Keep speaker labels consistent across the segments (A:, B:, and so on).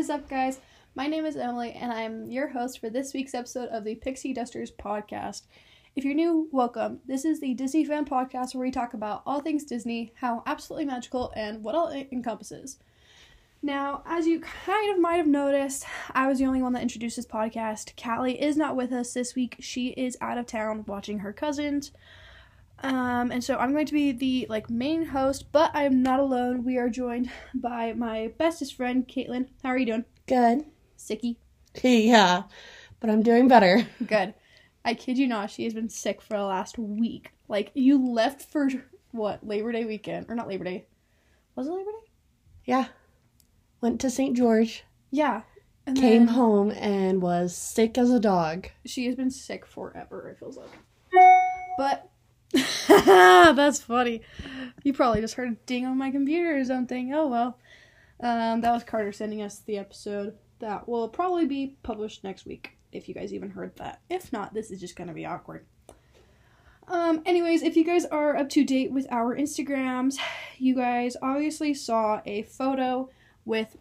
A: Is up, guys? My name is Emily, and I'm your host for this week's episode of the Pixie Dusters podcast. If you're new, welcome. This is the Disney fan podcast where we talk about all things Disney, how absolutely magical, and what all it encompasses. Now, as you kind of might have noticed, I was the only one that introduced this podcast. Callie is not with us this week. She is out of town watching her cousins. Um, and so I'm going to be the like main host, but I am not alone. We are joined by my bestest friend, Katelyn. How are you doing?
B: Good.
A: Sicky.
B: Yeah, but I'm doing better.
A: Good. I kid you not, she has been sick for the last week. Like you left for what Labor Day weekend or not Labor Day? Was it Labor Day?
B: Yeah. Went to St. George,
A: Yeah. And
B: came home, and was sick as a dog.
A: She has been sick forever. It feels like. But that's funny. You probably just heard a ding on my computer or something. Oh well. Um, that was Carter sending us the episode that will probably be published next week. If you guys even heard that. If not, this is just gonna be awkward. Um, anyways, if you guys are up to date with our Instagrams, you guys obviously saw a photo with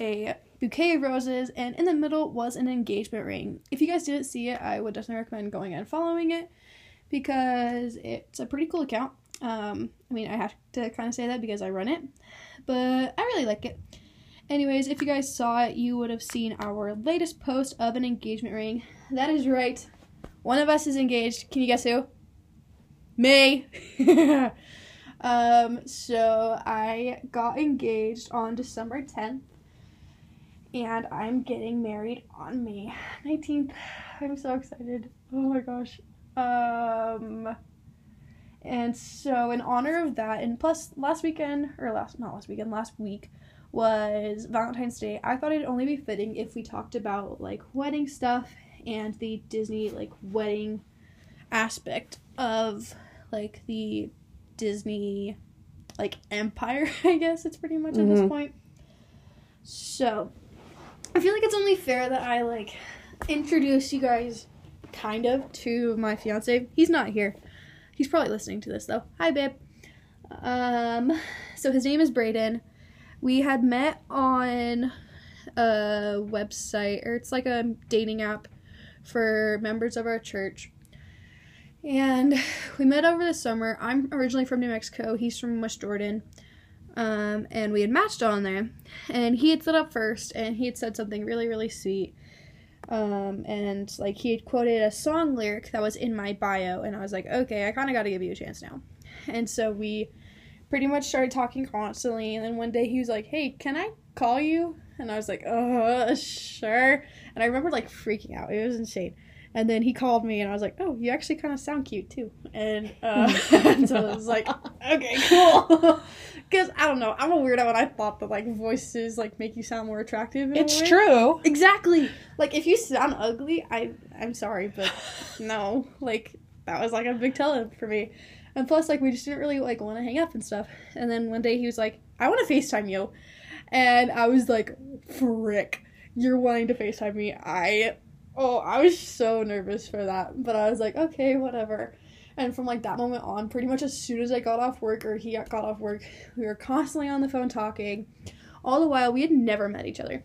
A: a bouquet of roses, and in the middle was an engagement ring. If you guys didn't see it, I would definitely recommend going and following it because it's a pretty cool account. Um, I mean, I have to kind of say that because I run it, but I really like it. Anyways, if you guys saw it, you would have seen our latest post of an engagement ring. That is right. One of us is engaged. Can you guess who? Me. um, so I got engaged on December 10th and I'm getting married on May 19th. I'm so excited. Oh my gosh. Um and so in honor of that and plus last weekend or last not last weekend, last week was Valentine's Day. I thought it'd only be fitting if we talked about like wedding stuff and the Disney like wedding aspect of like the Disney like empire, I guess it's pretty much at this
B: Mhm.
A: point. So, I feel like it's only fair that I like introduce you guys kind of to my fiance. He's not here. He's probably listening to this though. Hi babe. Um so his name is Braden. We had met on a website or it's like a dating app for members of our church. And we met over the summer. I'm originally from New Mexico. He's from West Jordan. Um, and we had matched on there. And he had stood up first and he had said something really, really sweet. Um, and like he had quoted a song lyric that was in my bio, and I was like, okay, I kind of got to give you a chance now. And so we pretty much started talking constantly. And then one day he was like, hey, can I call you? And I was like, uh, sure. And I remember like freaking out. It was insane. And then he called me, and I was like, "Oh, you actually kind of sound cute too." And, uh, and so I was like, "Okay, cool." Because I don't know, I'm a weirdo, and I thought that like voices like make you sound more attractive.
B: It's true.
A: Exactly. Like if you sound ugly, I I'm sorry, but no. Like that was like a big tell for me. And plus, like we just didn't really like want to hang up and stuff. And then one day he was like, "I want to Facetime you," and I was like, "Frick, you're wanting to Facetime me?" I oh, I was so nervous for that, but I was like, "Okay, whatever." And from like that moment on, pretty much as soon as I got off work or he got off work, we were constantly on the phone talking. All the while, we had never met each other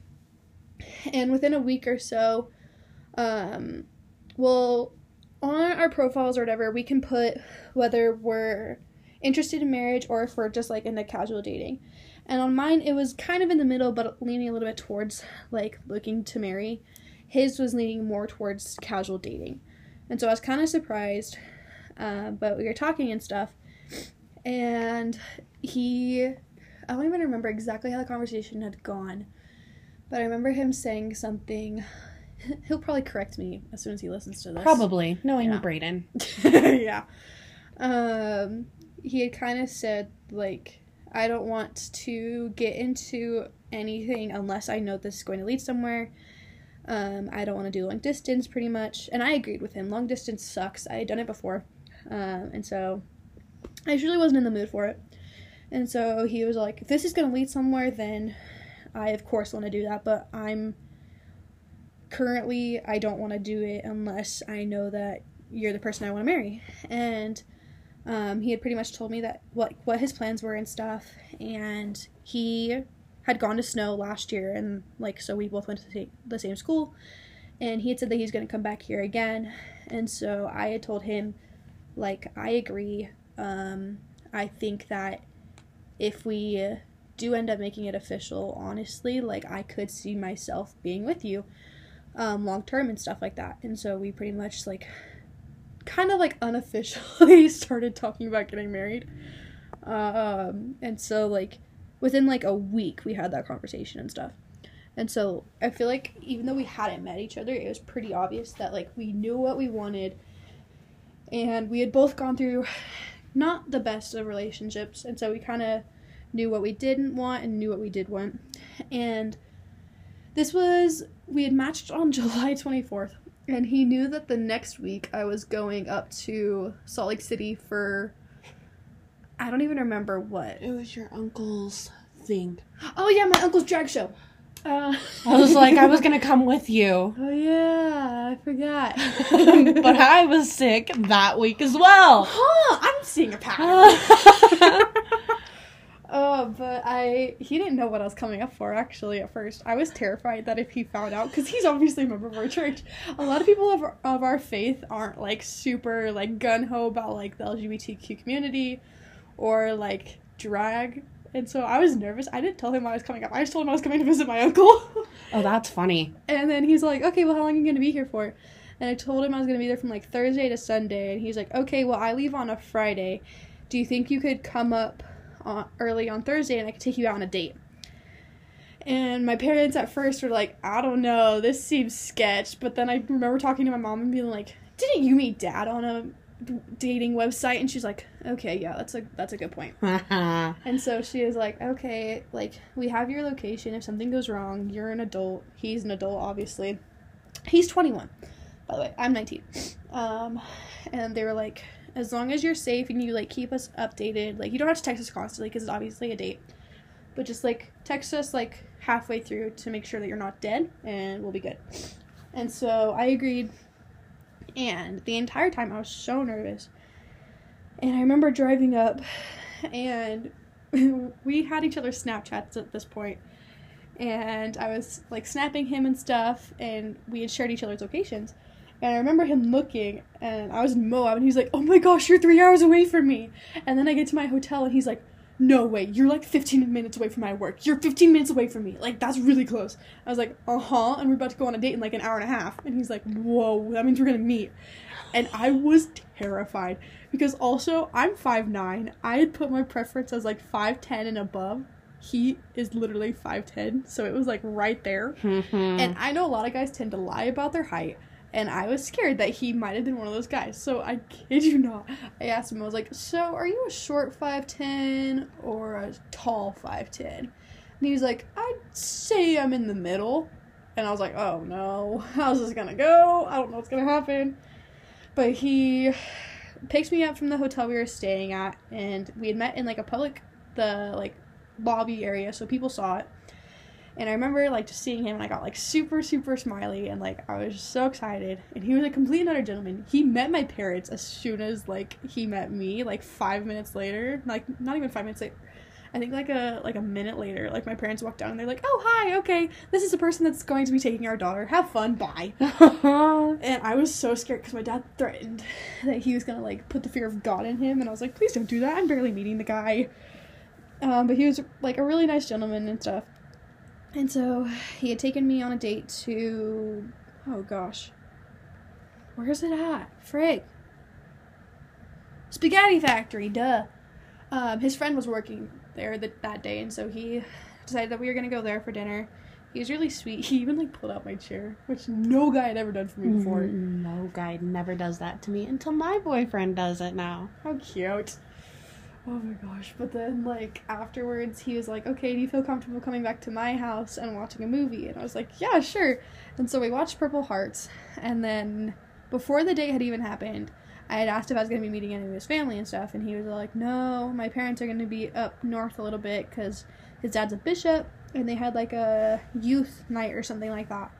A: and within a week or so um well on our profiles or whatever we can put whether we're interested in marriage or if we're just like into casual dating and on mine it was kind of in the middle but leaning a little bit towards like looking to marry his was leaning more towards casual dating and so i was kind of surprised uh, but we were talking and stuff and he i don't even remember exactly how the conversation had gone but I remember him saying something. He'll probably correct me as soon as he listens to this.
B: Probably knowing
A: Yeah.
B: Braden.
A: yeah. Um, he had kind of said like, I don't want to get into anything unless I know this is going to lead somewhere. Um, I don't want to do long distance, pretty much. And I agreed with him. Long distance sucks. I had done it before, um, and so I just really wasn't in the mood for it. And so he was like, if this is going to lead somewhere, then I of course want to do that. But I'm currently I don't want to do it unless I know that you're the person I want to marry. And um, he had pretty much told me that what what his plans were and stuff, and he had gone to Snow last year, and like so we both went to the same, school, and he had said that he's going to come back here again, and so I had told him, like I agree. Um, I think that if we do end up making it official, honestly, like I could see myself being with you um, long term and stuff like that. And so we pretty much like kind of like unofficially started talking about getting married. Um, and so like within like a week we had that conversation and stuff. And so I feel like even though we hadn't met each other, it was pretty obvious that like we knew what we wanted and we had both gone through not the best of relationships and so we kind of knew what we didn't want and knew what we did want. And this was we had matched on July 24th and he knew that the next week I was going up to Salt Lake City for I don't even remember what.
B: It was your uncle's thing.
A: Oh yeah, my uncle's drag show. Uh,
B: I was like, I was gonna come with you,
A: Oh yeah, I forgot.
B: but I was sick that week as well.
A: huh, I'm seeing a pattern. Oh, but I he didn't know what I was coming up for actually at first. I was terrified that if he found out cuz he's obviously a member of our church. A lot of people of our, of our faith aren't like super like gun ho about like the LGBTQ community or like drag. And so I was nervous. I didn't tell him I was coming up. I just told him I was coming to visit my uncle.
B: oh, that's funny.
A: and then he's like, "Okay, well how long are you going to be here for?" And I told him I was going to be there from like Thursday to Sunday, and he's like, "Okay, well I leave on a Friday. Do you think you could come up on, early on Thursday and I could take you out on a date. And my parents at first were like, I don't know, this seems sketch. But then I remember talking to my mom and being like, Didn't you meet dad on a dating website? And she's like, Okay, yeah, that's a that's a good point. and so she is like, Okay, like we have your location. If something goes wrong, you're an adult. He's an adult, obviously. He's 21, by the way. I'm 19. Um, and they were like, as long as you're safe and you like keep us updated like you don't have to text us constantly because it's obviously a date but just like text us like halfway through to make sure that you're not dead and we'll be good and so i agreed and the entire time i was so nervous and i remember driving up and we had each other's snapchats at this point and i was like snapping him and stuff and we had shared each other's locations and I remember him looking, and I was in Moab, and he's like, "Oh my gosh, you're three hours away from me." And then I get to my hotel, and he's like, "No way, you're like 15 minutes away from my work. You're 15 minutes away from me. Like that's really close." I was like, "Uh huh," and we're about to go on a date in like an hour and a half, and he's like, "Whoa, that means we're gonna meet." And I was terrified because also I'm 5'9". I had put my preference as like 5'10 and above. He is literally 5'10, so it was like right there. and I know a lot of guys tend to lie about their height and I was scared that he might have been one of those guys. So I kid you not, I asked him, I was like, So are you a short 5'10 or a tall 5'10? And he was like, I'd say I'm in the middle. And I was like, Oh no, how's this gonna go? I don't know what's gonna happen. But he picks me up from the hotel we were staying at, and we had met in like a public, the like lobby area, so people saw it. And I remember like just seeing him and I got like super, super smiley and like I was so excited. And he was a complete another gentleman. He met my parents as soon as like he met me, like five minutes later. Like not even five minutes later. I think like a like a minute later, like my parents walked down and they're like, Oh hi, okay. This is the person that's going to be taking our daughter. Have fun, bye. and I was so scared because my dad threatened that he was gonna like put the fear of God in him and I was like, Please don't do that. I'm barely meeting the guy. Um, but he was like a really nice gentleman and stuff. And so he had taken me on a date to oh gosh. Where's it at? Frig. Spaghetti Factory, duh. Um, his friend was working there that, that day, and so he decided that we were gonna go there for dinner. He was really sweet. He even like pulled out my chair, which no guy had ever done for me before.
B: No guy never does that to me until my boyfriend does it now.
A: How cute. Oh my gosh. But then, like, afterwards, he was like, okay, do you feel comfortable coming back to my house and watching a movie? And I was like, yeah, sure. And so we watched Purple Hearts. And then, before the date had even happened, I had asked if I was going to be meeting any of his family and stuff. And he was like, no, my parents are going to be up north a little bit because his dad's a bishop. And they had, like, a youth night or something like that.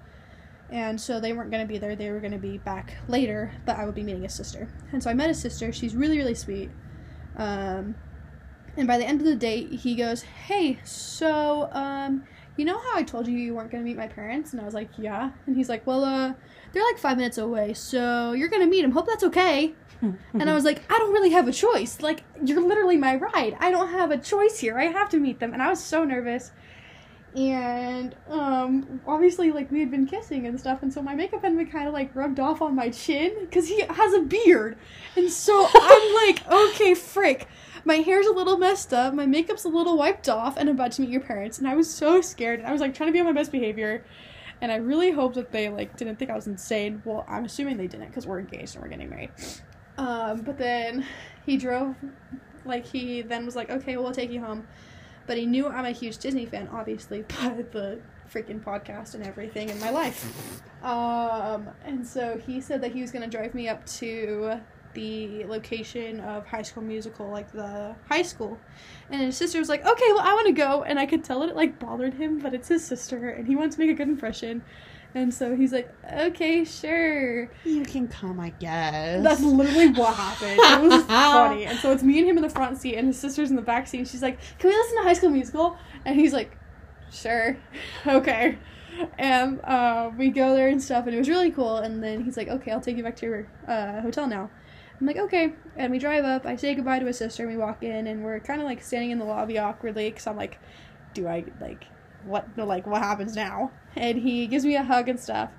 A: And so they weren't going to be there. They were going to be back later, but I would be meeting his sister. And so I met his sister. She's really, really sweet. Um, And by the end of the date, he goes, "Hey, so um, you know how I told you you weren't gonna meet my parents?" And I was like, "Yeah." And he's like, "Well, uh, they're like five minutes away, so you're gonna meet them. Hope that's okay." And I was like, I don't really have a choice. Like, you're literally my ride. I don't have a choice here. I have to meet them. And I was so nervous. And um, obviously, like, we had been kissing and stuff. And so my makeup had been kind of like rubbed off on my chin because he has a beard. And so I'm like, okay, frick. My hair's a little messed up. My makeup's a little wiped off. And I'm about to meet your parents. And I was so scared. And I was like trying to be on my best behavior. And I really hope that they like didn't think I was insane. Well, I'm assuming they didn't because we're engaged and we're getting married. Um, but then he drove, like he then was like, okay, well, I'll take you home. But he knew I'm a huge Disney fan, obviously, by the freaking podcast and everything in my life. Um, and so he said that he was gonna drive me up to the location of High School Musical, like the high school. And his sister was like, okay, well, I want to go. And I could tell that it like bothered him, but it's his sister, and he wants to make a good impression. And so he's like, okay, sure.
B: You can come, I guess.
A: That's literally what happened. It was funny. And so it's me and him in the front seat, and his sister's in the back seat. And she's like, "Can we listen to High School Musical?" And he's like, "Sure, okay." And uh, we go there and stuff, and it was really cool. And then he's like, "Okay, I'll take you back to your uh, hotel now." I'm like, "Okay." And we drive up. I say goodbye to his sister, and we walk in, and we're kind of like standing in the lobby awkwardly because I'm like, "Do I like what? Like what happens now?" And he gives me a hug and stuff.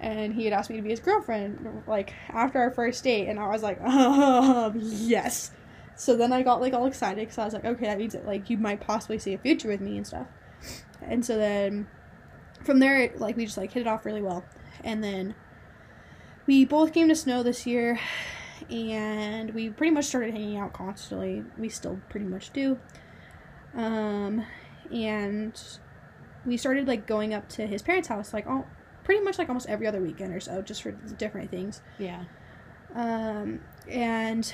A: And he had asked me to be his girlfriend like after our first date. And i was like oh, yes. So then i got like all excited because i was like okay that means that like you might possibly see a future with me and stuff. And so then from there like we just like hit it off really well. And then we both came to Snow this year and we pretty much started hanging out constantly. We still pretty much do. Um and we started like going up to his parents house like all pretty much like almost every other weekend or so, just for different things.
B: Yeah.
A: Um, and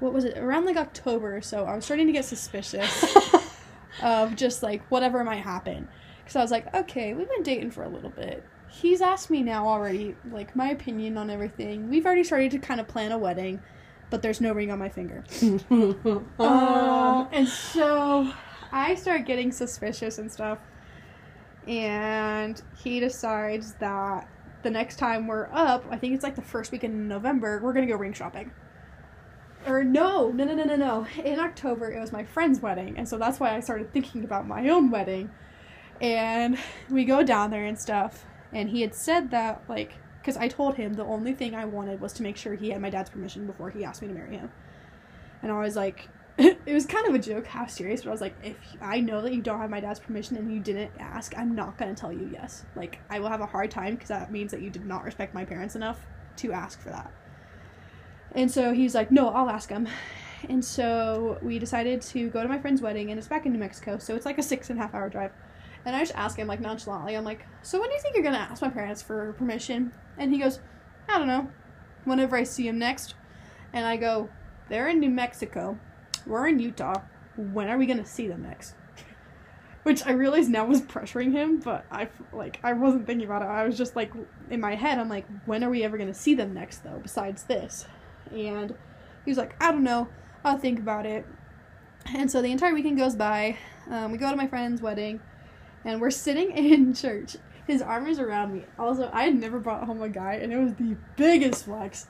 A: what was it? Around like October or so, I was starting to get suspicious of just like whatever might happen. Because I was like, okay, we've been dating for a little bit. He's asked me now already, like, my opinion on everything. We've already started to kind of plan a wedding, but there's no ring on my finger. Um, and so I start getting suspicious and stuff. And he decides that the next time we're up, I think it's like the first week in November, we're gonna go ring shopping. Or no, no, no, no, no, no. In October, it was my friend's wedding, and so that's why I started thinking about my own wedding. And we go down there and stuff, and he had said that like, because I told him the only thing I wanted was to make sure he had my dad's permission before he asked me to marry him. And I was like, it was kind of a joke, half serious, but I was like, if I know that you don't have my dad's permission and you didn't ask, I'm not gonna tell you yes. Like, I will have a hard time because that means that you did not respect my parents enough to ask for that. And so he's like, no, I'll ask him. And so we decided to go to my friend's wedding, and it's back in New Mexico, so it's like a six and a half hour drive. And I just ask him, like, nonchalantly, I'm like, so when do you think you're gonna ask my parents for permission? And he goes, I don't know. Whenever I see him next. And I go, they're in New Mexico. We're in Utah. When are we gonna see them next? Which I realize now was pressuring him, but I like I wasn't thinking about it. I was just like in my head, I'm like, when are we ever gonna see them next though? Besides this, and he was like, I don't know. I'll think about it. And so the entire weekend goes by. Um, we go to my friend's wedding, and we're sitting in church. His arm is around me. Also, I had never brought home a guy, and it was the biggest flex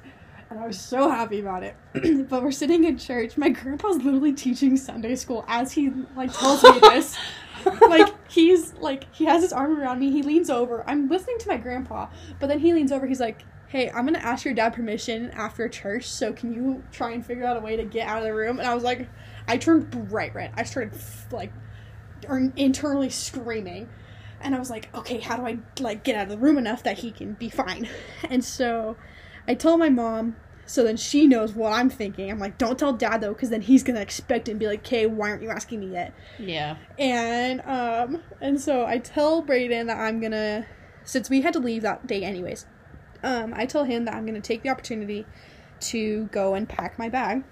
A: and I was so happy about it. but we're sitting in church. My grandpa's literally teaching Sunday school as he like tells me this. like he's like he has his arm around me. He leans over. I'm listening to my grandpa, but then he leans over. He's like, "Hey, I'm gonna ask your dad permission after church. So can you try and figure out a way to get out of the room?" And I was like, I turned bright red. I started like or internally screaming. And I was like, okay, how do I like get out of the room enough that he can be fine? And so I told my mom, so then she knows what I'm thinking. I'm like, don't tell dad though, because then he's gonna expect it and be like, okay, why aren't you asking me yet?
B: Yeah.
A: And um, and so I tell Brayden that I'm gonna, since we had to leave that day anyways, um, I tell him that I'm gonna take the opportunity to go and pack my bag,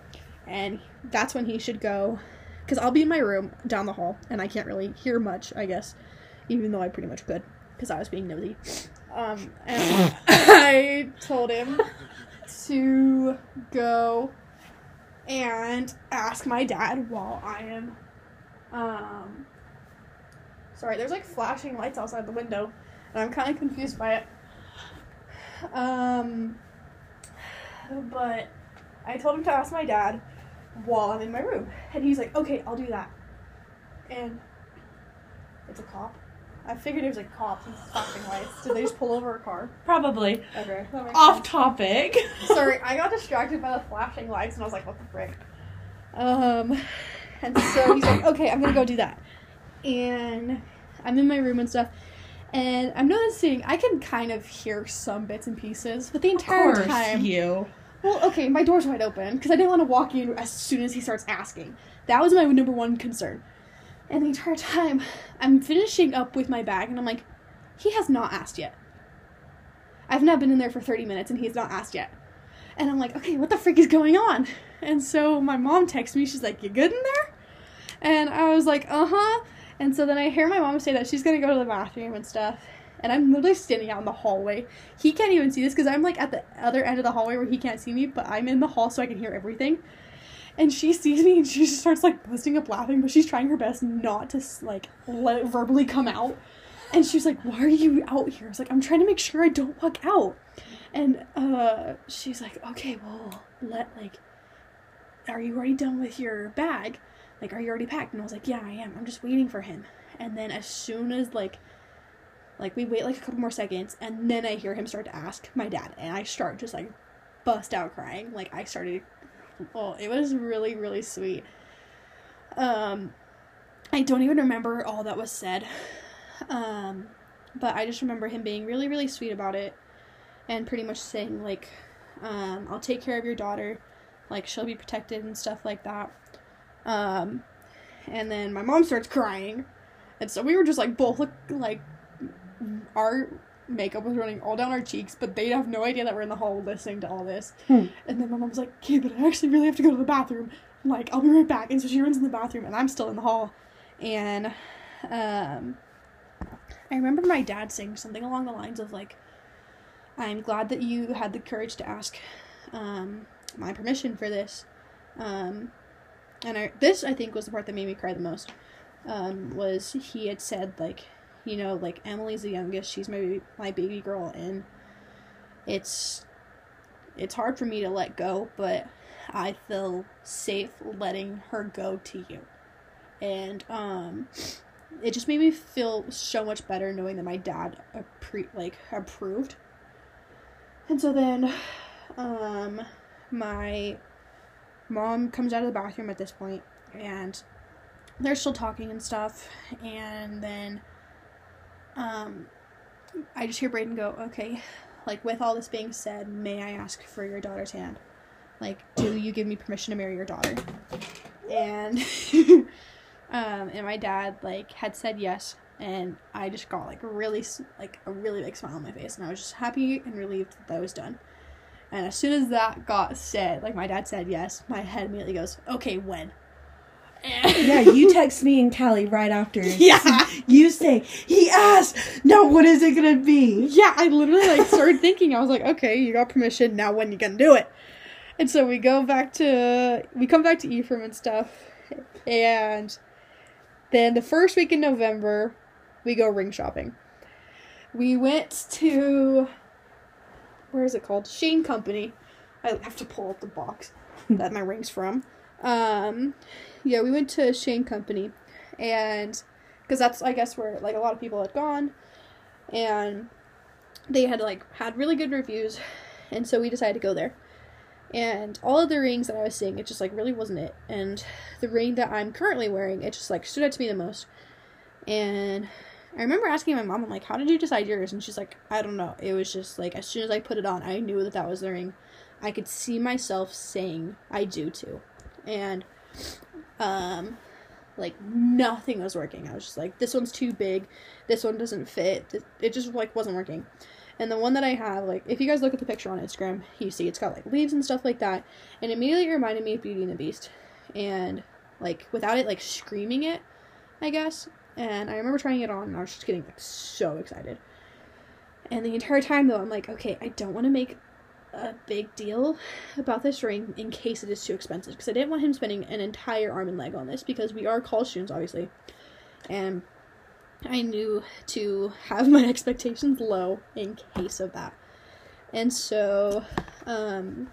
A: and that's when he should go, because I'll be in my room down the hall, and I can't really hear much, I guess, even though I pretty much could, because I was being nosy. Um, and I told him to go and ask my dad while I am um sorry, there's like flashing lights outside the window and I'm kind of confused by it. Um but I told him to ask my dad while I'm in my room and he's like, "Okay, I'll do that." And it's a cop. I figured it was like cops and flashing lights. Did they just pull over a car?
B: Probably.
A: Okay.
B: Off
A: sense.
B: topic.
A: Sorry, I got distracted by the flashing lights and I was like, what the frick? Um, and so he's like, okay, I'm gonna go do that. And I'm in my room and stuff. And I'm noticing I can kind of hear some bits and pieces, but the
B: Of
A: entire
B: course,
A: time.
B: you.
A: Well, okay, my door's wide open because I didn't want to walk in as soon as he starts asking. That was my number one concern. And the entire time, I'm finishing up with my bag, and I'm like, he has not asked yet. I've now been in there for 30 minutes, and he's not asked yet. And I'm like, okay, what the freak is going on? And so my mom texts me, she's like, you good in there? And I was like, uh huh. And so then I hear my mom say that she's gonna go to the bathroom and stuff. And I'm literally standing out in the hallway. He can't even see this because I'm like at the other end of the hallway where he can't see me, but I'm in the hall so I can hear everything. And she sees me and she just starts like busting up laughing, but she's trying her best not to like let it verbally come out. And she's like, "Why are you out here?" I was like, "I'm trying to make sure I don't walk out." And uh, she's like, "Okay, well, let like, are you already done with your bag? Like, are you already packed?" And I was like, "Yeah, I am. I'm just waiting for him." And then as soon as like, like we wait like a couple more seconds, and then I hear him start to ask my dad, and I start just like bust out crying. Like I started Oh, it was really, really sweet. Um, I don't even remember all that was said. Um, but I just remember him being really, really sweet about it and pretty much saying, like, um, I'll take care of your daughter. Like, she'll be protected and stuff like that. Um, and then my mom starts crying. And so we were just, like, both, look, like, our makeup was running all down our cheeks, but they'd have no idea that we're in the hall listening to all this.
B: Hmm.
A: And then my mom was like, okay, but I actually really have to go to the bathroom. I'm like, I'll be right back. And so she runs in the bathroom, and I'm still in the hall. And um, I remember my dad saying something along the lines of, like, I'm glad that you had the courage to ask um, my permission for this. Um, and I, this, I think, was the part that made me cry the most. Um, was he had said, like, you know, like Emily's the youngest. She's my baby, my baby girl, and it's it's hard for me to let go, but I feel safe letting her go to you. And um, it just made me feel so much better knowing that my dad appre- like approved. And so then, um, my mom comes out of the bathroom at this point, and they're still talking and stuff, and then um, I just hear Brayden go, okay, like with all this being said, may I ask for your daughter's hand? Like, do you give me permission to marry your daughter? And, um, and my dad like had said yes, and I just got like really like a really big smile on my face, and I was just happy and relieved that that was done. And as soon as that got said, like my dad said yes, my head immediately goes, okay, when?
C: Yeah, you text me and Callie right after.
A: Yeah.
C: You say, he asked, now what is it gonna be?
A: Yeah, I literally like started thinking. I was like, okay, you got permission. Now when you gonna do it? And so we go back to we come back to Ephraim and stuff, and then the first week in November, we go ring shopping. We went to where is it called? Shane Company. I have to pull up the box that my ring's from. Um, yeah, we went to Shane Company, and because that's I guess where like a lot of people had gone, and they had like had really good reviews, and so we decided to go there. And all of the rings that I was seeing, it just like really wasn't it. And the ring that I'm currently wearing, it just like stood out to me the most. And I remember asking my mom, I'm like, how did you decide yours? And she's like, I don't know. It was just like, as soon as I put it on, I knew that that was the ring. I could see myself saying, I do too. And, um, like, nothing was working. I was just like, this one's too big. This one doesn't fit. It just, like, wasn't working. And the one that I have, like, if you guys look at the picture on Instagram, you see it's got, like, leaves and stuff like that. And immediately reminded me of Beauty and the Beast. And, like, without it, like, screaming it, I guess. And I remember trying it on, and I was just getting like so excited. And the entire time though, I'm like, okay, I don't want to make a big deal about this ring in case it is too expensive because I didn't want him spending an entire arm and leg on this because we are college students, obviously, and I knew to have my expectations low in case of that. And so, um,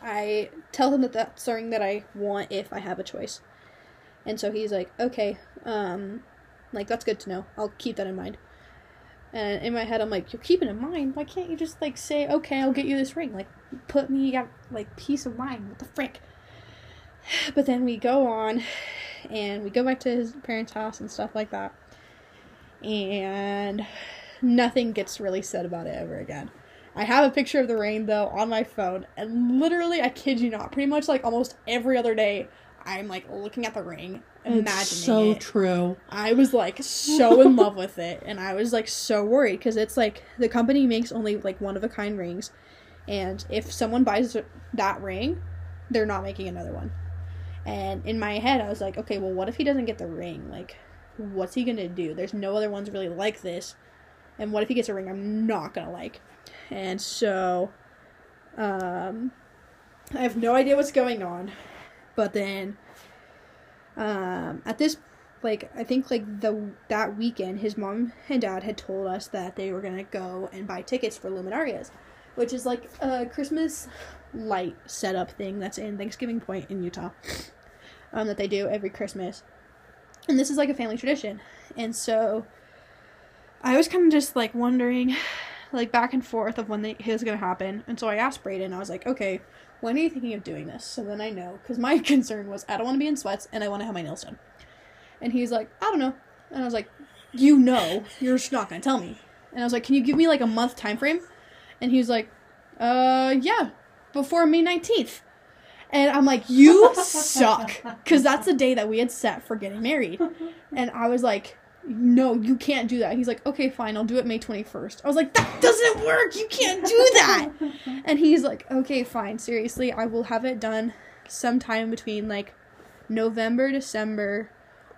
A: I tell him that that's the ring that I want if I have a choice. And so he's like, okay, um, like that's good to know. I'll keep that in mind. And in my head, I'm like, you're keeping in mind. Why can't you just like say, okay, I'll get you this ring? Like, put me at like peace of mind. What the frick? But then we go on, and we go back to his parents' house and stuff like that. And nothing gets really said about it ever again. I have a picture of the ring though on my phone, and literally, I kid you not, pretty much like almost every other day, I'm like looking at the ring, imagining
C: It's so
A: it.
C: true.
A: I was like so in love with it, and I was like so worried because it's like the company makes only like one of a kind rings, and if someone buys that ring, they're not making another one. And in my head, I was like, okay, well, what if he doesn't get the ring? Like, what's he gonna do? There's no other ones really like this, and what if he gets a ring I'm not gonna like? And so, um, I have no idea what's going on, but then um, at this like I think like the that weekend his mom and dad had told us that they were gonna go and buy tickets for Luminarias, which is like a Christmas light setup thing that's in Thanksgiving Point in Utah. Um, that they do every Christmas. And this is like a family tradition. And so I was kind of just like wondering like back and forth of when they, it was to happen. And so I asked Brayden, I was like, okay, when are you thinking of doing this? So then I know, because my concern was I don't want to be in sweats and I want to have my nails done. And he's like, I don't know. And I was like, you know, you're just not going to tell me. And I was like, can you give me like a month time frame? And he was like, uh, yeah, before May 19th. And I'm like, you suck. Because that's the day that we had set for getting married. And I was like, no, you can't do that. He's like, okay, fine, I'll do it May 21st. I was like, that doesn't work. You can't do that. and he's like, okay, fine. Seriously, I will have it done sometime between like November, December,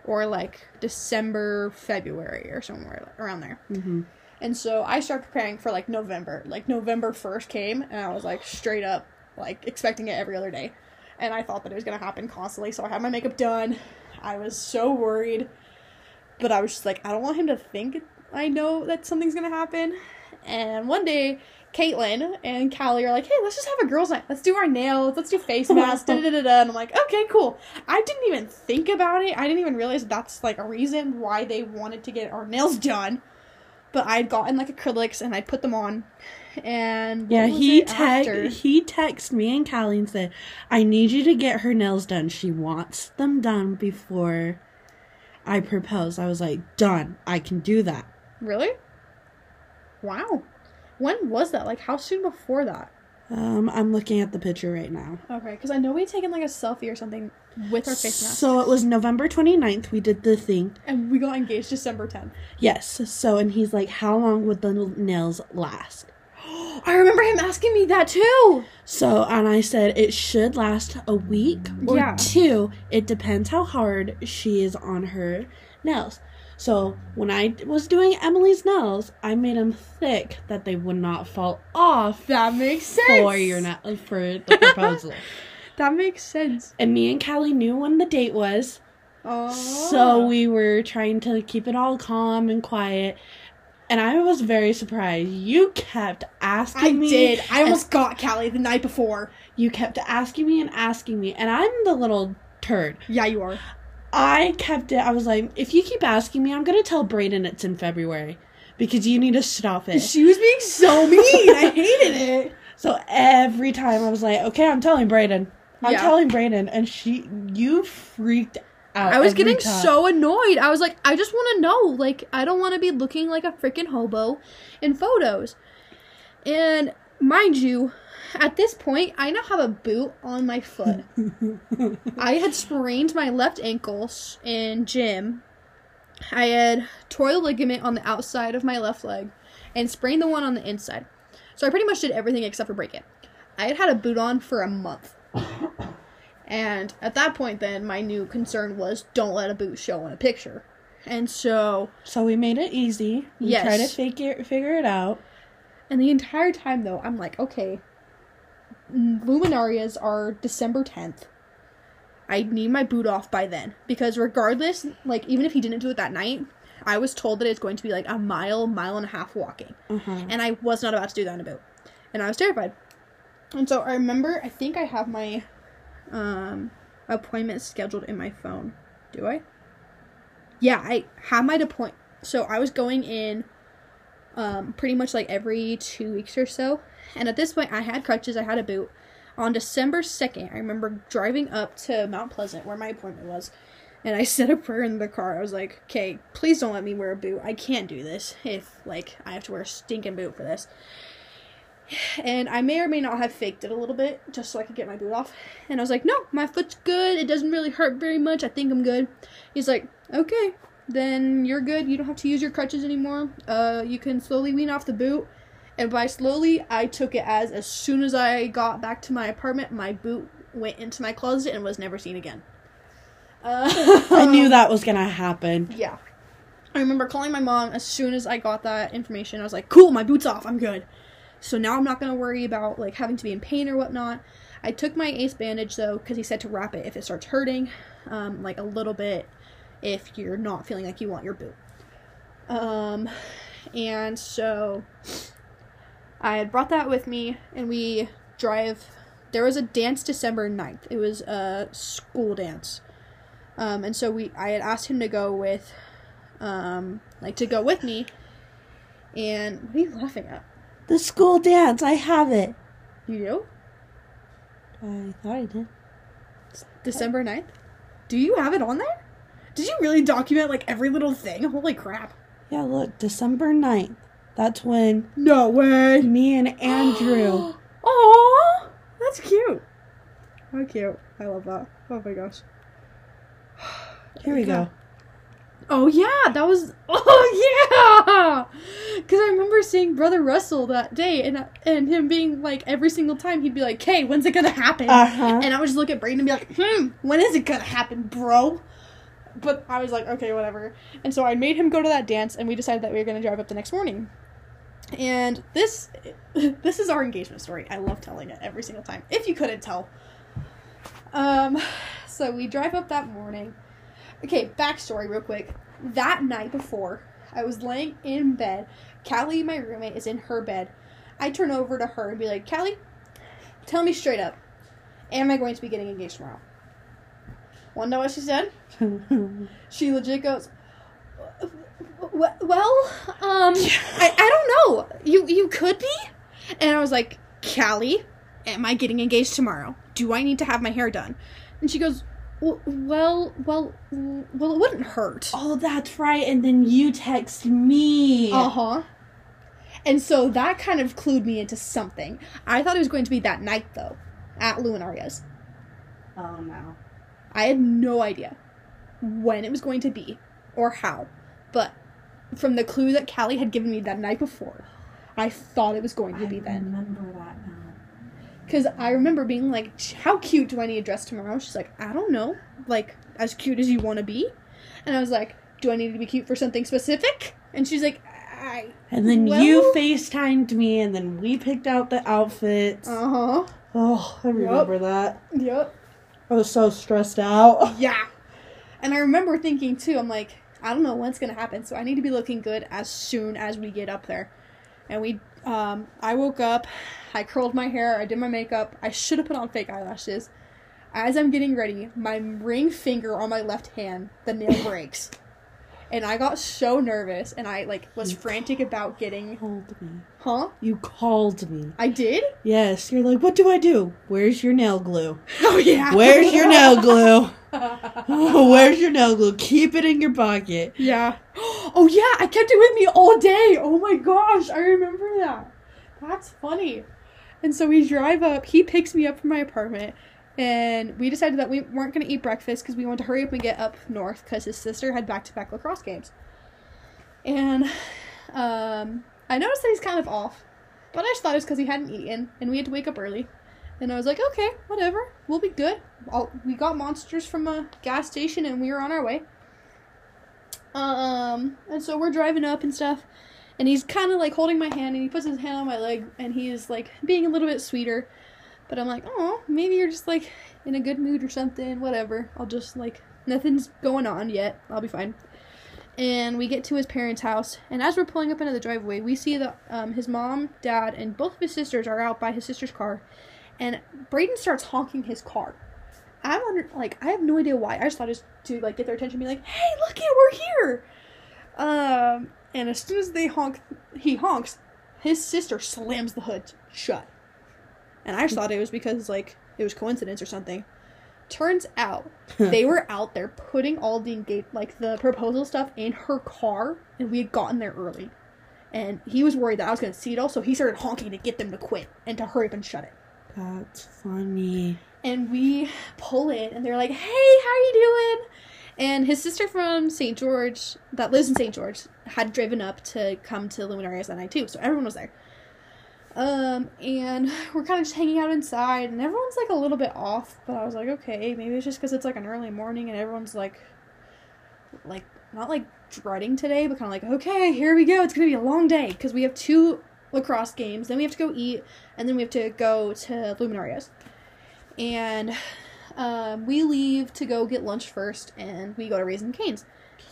A: or like December, February, or somewhere around there.
C: hmm
A: And so I started preparing for like November. Like November 1st came, and I was like straight up like expecting it every other day. And I thought that it was gonna happen constantly, so I had my makeup done. I was so worried. But I was just like, I don't want him to think I know that something's gonna happen. And one day, Katelyn and Callie are like, hey, let's just have a girls' night. Let's do our nails. Let's do face masks. da, da, da, da. And I'm like, okay, cool. I didn't even think about it. I didn't even realize that's like a reason why they wanted to get our nails done. But I had gotten like acrylics and I put them on. And
C: Yeah, he te- he texted me and Callie and said, "I need you to get her nails done. She wants them done before I propose." I was like, "Done. I can do that."
A: Really? Wow. When was that? Like, how soon before that?
C: Um, I'm looking at the picture right now.
A: Okay, because I know we had taken like a selfie or something with our face mask.
C: So it was November 29th. We did the thing.
A: and we got engaged December 10th.
C: Yes. So and he's like, "How long would the nails last?"
A: I remember him asking me that too.
C: So and I said it should last a week or
A: Yeah.
C: two. It depends how hard she is on her nails. So when I was doing Emily's nails, I made them thick that they would not fall off
A: That makes sense.
C: for your na- for the proposal.
A: That makes sense.
C: and me and Callie knew when the date was,
A: Oh.
C: so we were trying to keep it all calm and quiet. And I was very surprised. You kept asking
A: I
C: me.
A: I did. I almost got Callie the night before.
C: You kept asking me and asking me, and I'm the little turd.
A: Yeah, you are.
C: I kept it. I was like, if you keep asking me, I'm gonna tell Brayden it's in February because you need to stop it.
A: She was being so mean. I hated it.
C: So every time I was like, okay, I'm telling Brayden. I'm
A: Yeah.
C: telling Brayden, and she, you freaked out.
A: I was getting
C: time.
A: so annoyed. I was like, I just want to know. Like, I don't want to be looking like a freaking hobo in photos. And mind you, at this point, I now have a boot on my foot. I had sprained my left ankle in gym. I had tore the ligament on the outside of my left leg and sprained the one on the inside. So I pretty much did everything except for break it. I had had a boot on for a month. And at that point, then my new concern was don't let a boot show in a picture. And so,
C: So we made it easy. We
A: Yes.
C: tried to figure figure it out.
A: and the entire time though, I'm like, okay, luminarias are December 10th. I need my boot off by then because regardless, like even if he didn't do it that night, I was told that it's going to be like a mile, mile and a half walking,
C: Uh-huh.
A: and I was not about to do that in a boot, and I was terrified. And so I remember, I think I have my um, appointment scheduled in my phone. Do I? Yeah, I have my appoint. So I was going in um, pretty much like every two weeks or so. And at this point, I had crutches, I had a boot. On December 2nd, I remember driving up to Mount Pleasant where my appointment was. And I said a prayer in the car. I was like, okay, please don't let me wear a boot. I can't do this if, like, I have to wear a stinking boot for this. And I may or may not have faked it a little bit just so I could get my boot off. And I was like, no, my foot's good. It doesn't really hurt very much. I think I'm good. He's like, okay, then you're good. You don't have to use your crutches anymore. Uh, you can slowly wean off the boot. And by slowly, I took it as as soon as I got back to my apartment, my boot went into my closet and was never seen again. Uh,
C: I knew that was gonna happen.
A: yeah. I remember calling my mom as soon as I got that information. I was like, cool, my boot's off. I'm good. So now I'm not going to worry about like having to be in pain or whatnot. I took my ace bandage though because he said to wrap it if it starts hurting, um, like a little bit if you're not feeling like you want your boot. Um, and so I had brought that with me and we drive. There was a dance December 9th. It was a school dance. Um, and so we, I had asked him to go with, um, like to go with me. And what are you laughing at?
C: The school dance, I have it.
A: You do?
C: I thought I did.
A: December 9th? Do you have it on there? Did you really document like every little thing? Holy crap.
C: Yeah, look, December 9th. That's when
A: No way.
C: me and Andrew.
A: Oh, That's cute. How cute. I love that. Oh my gosh.
C: Here we go.
A: Oh yeah, that was. Oh yeah, because I remember seeing Brother Russell that day, and and him being like every single time he'd be like, "Hey, when's it gonna happen?"
C: Uh huh.
A: And I would just look at Brayden and be like, "Hmm, when is it gonna happen, bro?" But I was like, "Okay, whatever." And so I made him go to that dance, and we decided that we were gonna drive up the next morning. And this, this is our engagement story. I love telling it every single time. If you couldn't tell. Um, so we drive up that morning. Okay, backstory real quick. That night before, I was laying in bed. Callie, my roommate, is in her bed. I turn over to her and be like, Callie, tell me straight up, am I going to be getting engaged tomorrow? Wanna know what she said? She legit goes, well, um, I, I don't know. You you could be. And I was like, Callie, am I getting engaged tomorrow? Do I need to have my hair done? And she goes, "W- well, well, well, it wouldn't hurt.
C: oh, that's right. And then you text me.
A: Uh huh. And so that kind of clued me into something. I thought it was going to be that night though, at Luminaria's.
C: Oh, no.
A: I had no idea when it was going to be or how, but from the clue that Callie had given me that night before, I thought it was going to be then.
C: remember that now.
A: Because I remember being like, "How cute do I need a dress tomorrow?" She's like, "I don't know, like as cute as you want to be," and I was like, "Do I need to be cute for something specific?" And she's like, "I."
C: And then
A: Well-
C: you FaceTimed me, and then we picked out the outfits.
A: Uh huh.
C: oh, I remember that.
A: Yep.
C: I was so stressed out.
A: Yeah. And I remember thinking too, I'm like, I don't know when's gonna happen, so I need to be looking good as soon as we get up there. And we, um, I woke up, I curled my hair, I did my makeup, I should have put on fake eyelashes. As I'm getting ready, my ring finger on my left hand, the nail breaks. And I got so nervous, and I like was frantic about getting,
C: called me.
A: huh?
C: You called me.
A: I did?
C: Yes, you're like, what do I do? Where's your nail glue?
A: Oh yeah.
C: Where's your nail glue? Where's your nail glue? Keep it in your pocket.
A: Yeah. Oh yeah, I kept it with me all day. Oh my gosh, I remember that. That's funny. And so we drive up. He picks me up from my apartment, and we decided that we weren't going to eat breakfast because we wanted to hurry up and get up north because his sister had back-to-back lacrosse games. And um, I noticed that he's kind of off, but I just thought it was because he hadn't eaten, and we had to wake up early. And I was like, okay, whatever, we'll be good. I'll, we got monsters from a gas station, and we were on our way. Um, and so we're driving up and stuff, and he's kind of like holding my hand, and he puts his hand on my leg, and he's like being a little bit sweeter. But I'm like, oh, maybe you're just like in a good mood or something. Whatever. I'll just like nothing's going on yet. I'll be fine. And we get to his parents' house, and as we're pulling up into the driveway, we see that um, his mom, dad, and both of his sisters are out by his sister's car, and Braden starts honking his car. I'm under like I have no idea why. I just thought it was to like get their attention, be like, "Hey, look it, we're here!" Um, and as soon as they honk, he honks. His sister slams the hood shut, and I just thought it was because like it was coincidence or something. Turns out they were out there putting all the engage like the proposal stuff in her car, and we had gotten there early. And he was worried that I was gonna see it all, so he started honking to get them to quit and to hurry up and shut it.
C: That's funny.
A: And we pull in, and they're like, "Hey, how are you doing?" And his sister from St. George, that lives in St. George, had driven up to come to Luminarias that night too, so everyone was there. Um, and we're kind of just hanging out inside, and everyone's like a little bit off. But I was like, okay, maybe it's just because it's like an early morning, and everyone's like, like not like dreading today, but kind of like, okay, here we go. It's gonna be a long day because we have two lacrosse games, then we have to go eat, and then we have to go to Luminarias. And um, we leave to go get lunch first, and we go to Raising Cane's.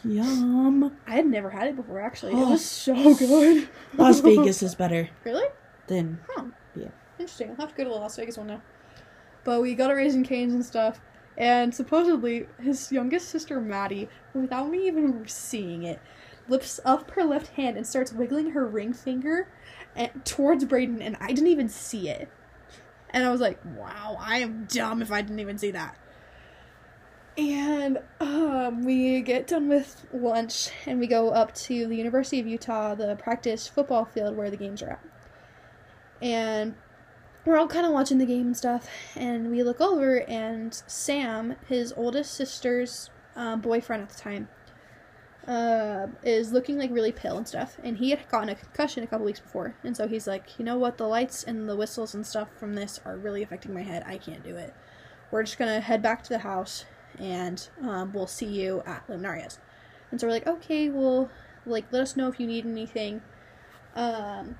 C: Yum.
A: I had never had it before, actually. It was so good.
C: Las Vegas is better
A: Really?
C: Then.
A: Huh.
C: Yeah.
A: Interesting. I'll have to go to the Las Vegas one now. But we got a Raising Cane's and stuff. And supposedly, his youngest sister, Maddie, without me even seeing it, lifts up her left hand and starts wiggling her ring finger and, towards Braden, and I didn't even see it. And I was like, wow, I am dumb if I didn't even see that. And um, we get done with lunch and we go up to the University of Utah, the practice football field where the games are at. And we're all kind of watching the game and stuff. And we look over, and Sam, his oldest sister's um, boyfriend at the time, uh, is looking like really pale and stuff. And he had gotten a concussion a couple weeks before. And so he's like, you know what? The lights and the whistles and stuff from this are really affecting my head. I can't do it. We're just going to head back to the house and um, we'll see you at Luminarias. And so we're like, okay, well, like, let us know if you need anything. Um,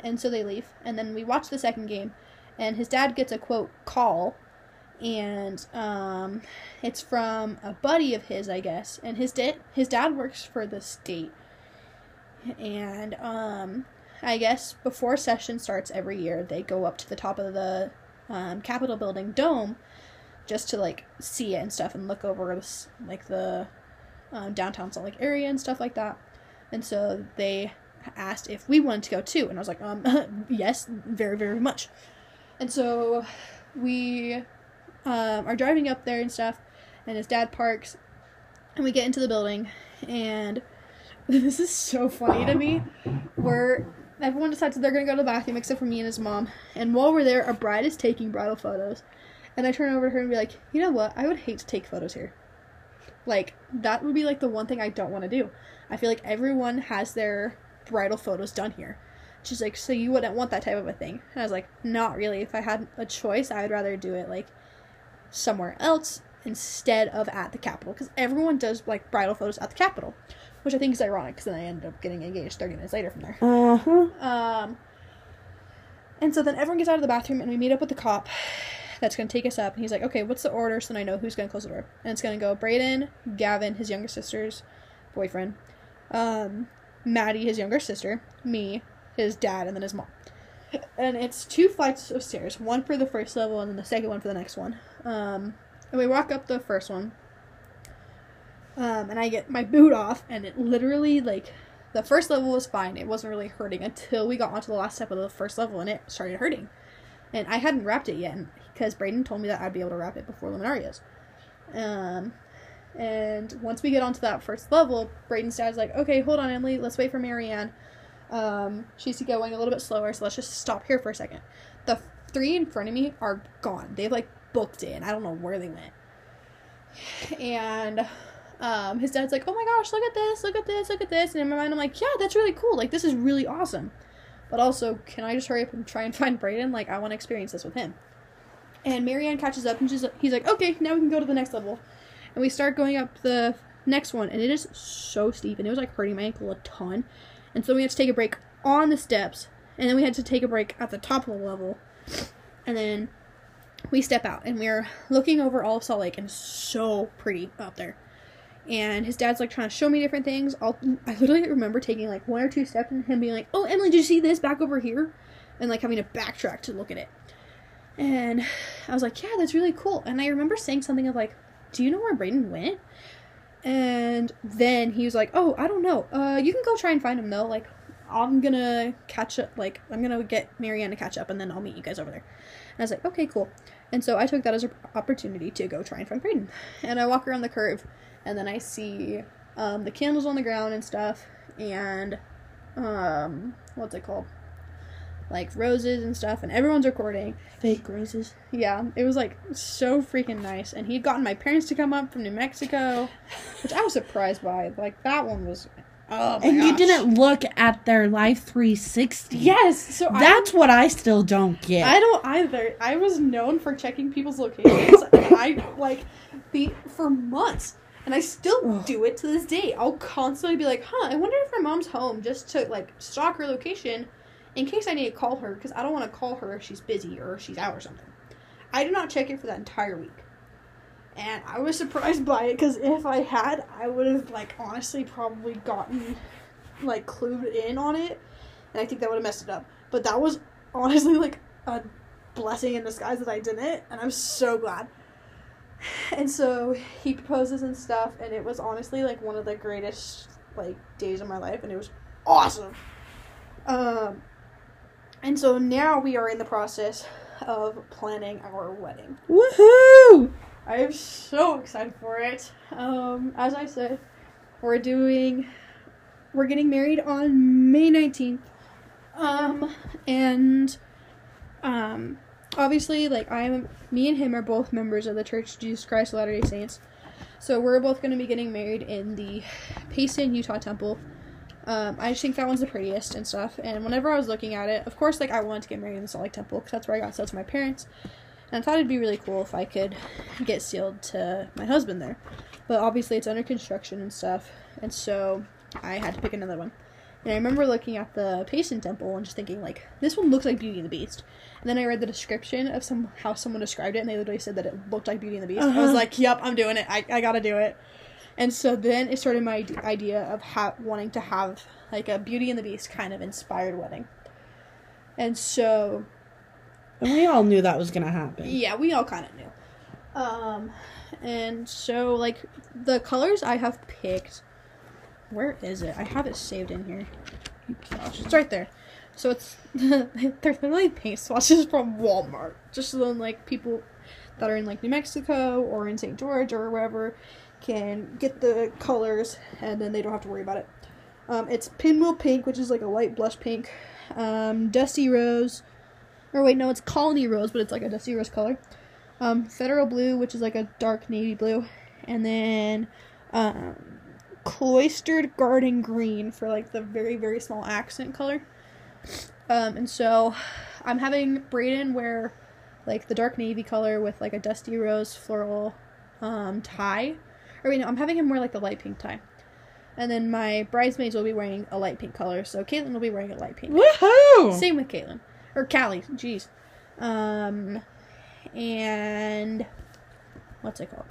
A: and so they leave. And then we watch the second game, and his dad gets a quote call, and um, it's from a buddy of his, I guess. And his dad, his dad works for the state, and um, I guess before session starts every year, they go up to the top of the um, Capitol building dome just to like see it and stuff and look over this, like the um, downtown Salt Lake area and stuff like that. And so they asked if we wanted to go too, and I was like, um, yes, very, very much. And so we um, are driving up there and stuff, and his dad parks, and we get into the building, and this is so funny to me. Where everyone decides that they're gonna go to the bathroom except for me and his mom, and while we're there, a bride is taking bridal photos, and I turn over to her and be like, you know what? I would hate to take photos here. Like that would be like the one thing I don't want to do. I feel like everyone has their bridal photos done here. She's like, so you wouldn't want that type of a thing? And I was like, not really. If I had a choice, I would rather do it like somewhere else instead of at the Capitol because everyone does like bridal photos at the Capitol, which I think is ironic because then I ended up getting engaged 30 minutes later from there.
C: Uh huh.
A: Um, and so then everyone gets out of the bathroom and we meet up with the cop that's going to take us up. And he's like, okay, what's the order so then I know who's going to close the door? And it's going to go Braden, Gavin, his younger sister's boyfriend, um, Maddie, his younger sister, me, his dad, and then his mom. And it's two flights of stairs, one for the first level and then the second one for the next one. Um, and we walk up the first one. Um, and I get my boot off, and it literally, like, the first level was fine. It wasn't really hurting until we got onto the last step of the first level, and it started hurting. And I hadn't wrapped it yet because Braden told me that I'd be able to wrap it before Luminarias. Um, and once we get onto that first level, Braden's dad's like, okay, hold on, Emily, let's wait for Marianne. Um, she's going a little bit slower, so let's just stop here for a second. The three in front of me are gone. They've like booked in. I don't know where they went. And um, his dad's like, oh my gosh, look at this, look at this, look at this. And in my mind, I'm like, yeah, that's really cool. Like, this is really awesome. But also, can I just hurry up and try and find Braden? Like, I want to experience this with him. And Marianne catches up and she's, he's like, okay, now we can go to the next level. And we start going up the next one, and it is so steep, and it was like hurting my ankle a ton. And so we had to take a break on the steps, and then we had to take a break at the top of the level. And then we step out and we're looking over all of Salt Lake and so pretty out there. And his dad's like trying to show me different things. I'll, I literally remember taking like one or two steps and him being like, "Oh, Emily, did you see this back over here?" And like having to backtrack to look at it. And I was like, "Yeah, that's really cool." And I remember saying something of like, "Do you know where Brayden went?" And then he was like, "Oh, I don't know. Uh, you can go try and find him though. Like, I'm gonna catch up. Like, I'm gonna get Marianne to catch up, and then I'll meet you guys over there." And I was like, "Okay, cool." And so I took that as an opportunity to go try and find Brayden. And I walk around the curve, and then I see um, the candles on the ground and stuff, and um, what's it called? Like roses and stuff, and everyone's recording.
C: Fake roses.
A: Yeah, it was like so freaking nice. And he'd gotten my parents to come up from New Mexico, which I was surprised by. Like that one was. Oh
C: and you didn't look at their Life 360.
A: Yes, so I
C: That's what I still don't get.
A: I don't either. I was known for checking people's locations. and I like the for months, and I still do it to this day. I'll constantly be like, "Huh, I wonder if my mom's home," just to like stalk her location in case I need to call her because I don't want to call her if she's busy or if she's out or something. I did not check it for that entire week, and I was surprised by it because if I had, I would have like honestly probably gotten like clued in on it, and I think that would have messed it up. But that was honestly like a blessing in disguise that I didn't, and I'm so glad. And so he proposes and stuff, and it was honestly like one of the greatest like days of my life, and it was awesome. Um, and so now we are in the process of planning our wedding.
C: Woohoo!
A: I am so excited for it. Um, as I said, we're doing, we're getting married on May nineteenth. Um, and, um, obviously, like I'm, me and him are both members of the Church of Jesus Christ of Latter Day Saints, so we're both going to be getting married in the Payson, Utah Temple. Um, I just think that one's the prettiest and stuff. And whenever I was looking at it, of course, like I wanted to get married in the Salt Lake Temple because that's where I got sealed to my parents. And I thought it'd be really cool if I could get sealed to my husband there. But obviously, it's under construction and stuff, and so I had to pick another one. And I remember looking at the Payson Temple and just thinking, like, this one looks like Beauty and the Beast. And then I read the description of some how someone described it, and they literally said that it looked like Beauty and the Beast. I was
C: Uh-huh.
A: like, yep, I'm doing it. I, I gotta do it. And so then it started my idea of ha- wanting to have like a Beauty and the Beast kind of inspired wedding. And so
C: And we all knew that was gonna happen.
A: yeah, we all kind of knew. Um, and so like the colors I have picked. Where is it? I have it saved in here. Gosh, it's right there. So it's they're literally paint swatches from Walmart, just so then like people that are in like New Mexico or in St. George or wherever can get the colors, and then they don't have to worry about it. Um, it's Pinwheel Pink, which is like a light blush pink. Um, Dusty Rose, or wait, no, it's Colony Rose, but it's like a Dusty Rose color. Um, Federal Blue, which is like a dark navy blue, and then um, Cloistered Garden Green for like the very very small accent color. Um, and so I'm having Brayden wear like the dark navy color with like a dusty rose floral um, tie. Or wait, no, I'm having him wear like the light pink tie. And then my bridesmaids will be wearing a light pink color, so Katelyn will be wearing a light pink.
C: Woohoo!
A: Same with Katelyn. Or Callie, jeez. Um, and what's it called?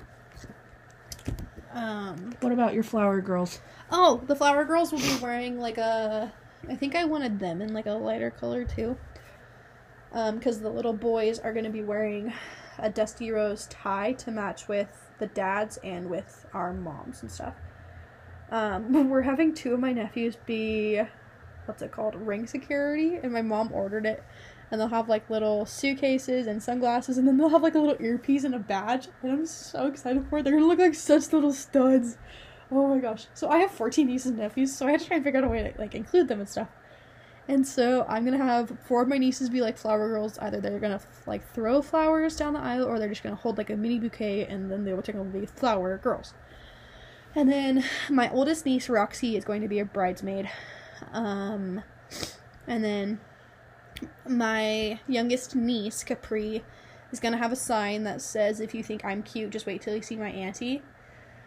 A: Um,
C: What about your flower girls?
A: oh, the flower girls will be wearing like a. I think I wanted them in like a lighter color too. Um, because the little boys are gonna be wearing a dusty rose tie to match with the dads and with our moms and stuff. Um, we're having two of my nephews be, what's it called, ring security, and my mom ordered it. And they'll have like little suitcases and sunglasses, and then they'll have like a little earpiece and a badge. And I'm so excited for it. They're gonna look like such little studs. Oh my gosh. So I have 14 nieces and nephews, so I had to try and figure out a way to like include them and stuff. And so I'm gonna have four of my nieces be like flower girls. Either they're gonna like throw flowers down the aisle, or they're just gonna hold like a mini bouquet, and then they will turn be flower girls. And then my oldest niece Roxy is going to be a bridesmaid. Um, and then my youngest niece Capri is gonna have a sign that says, "If you think I'm cute, just wait till you see my auntie."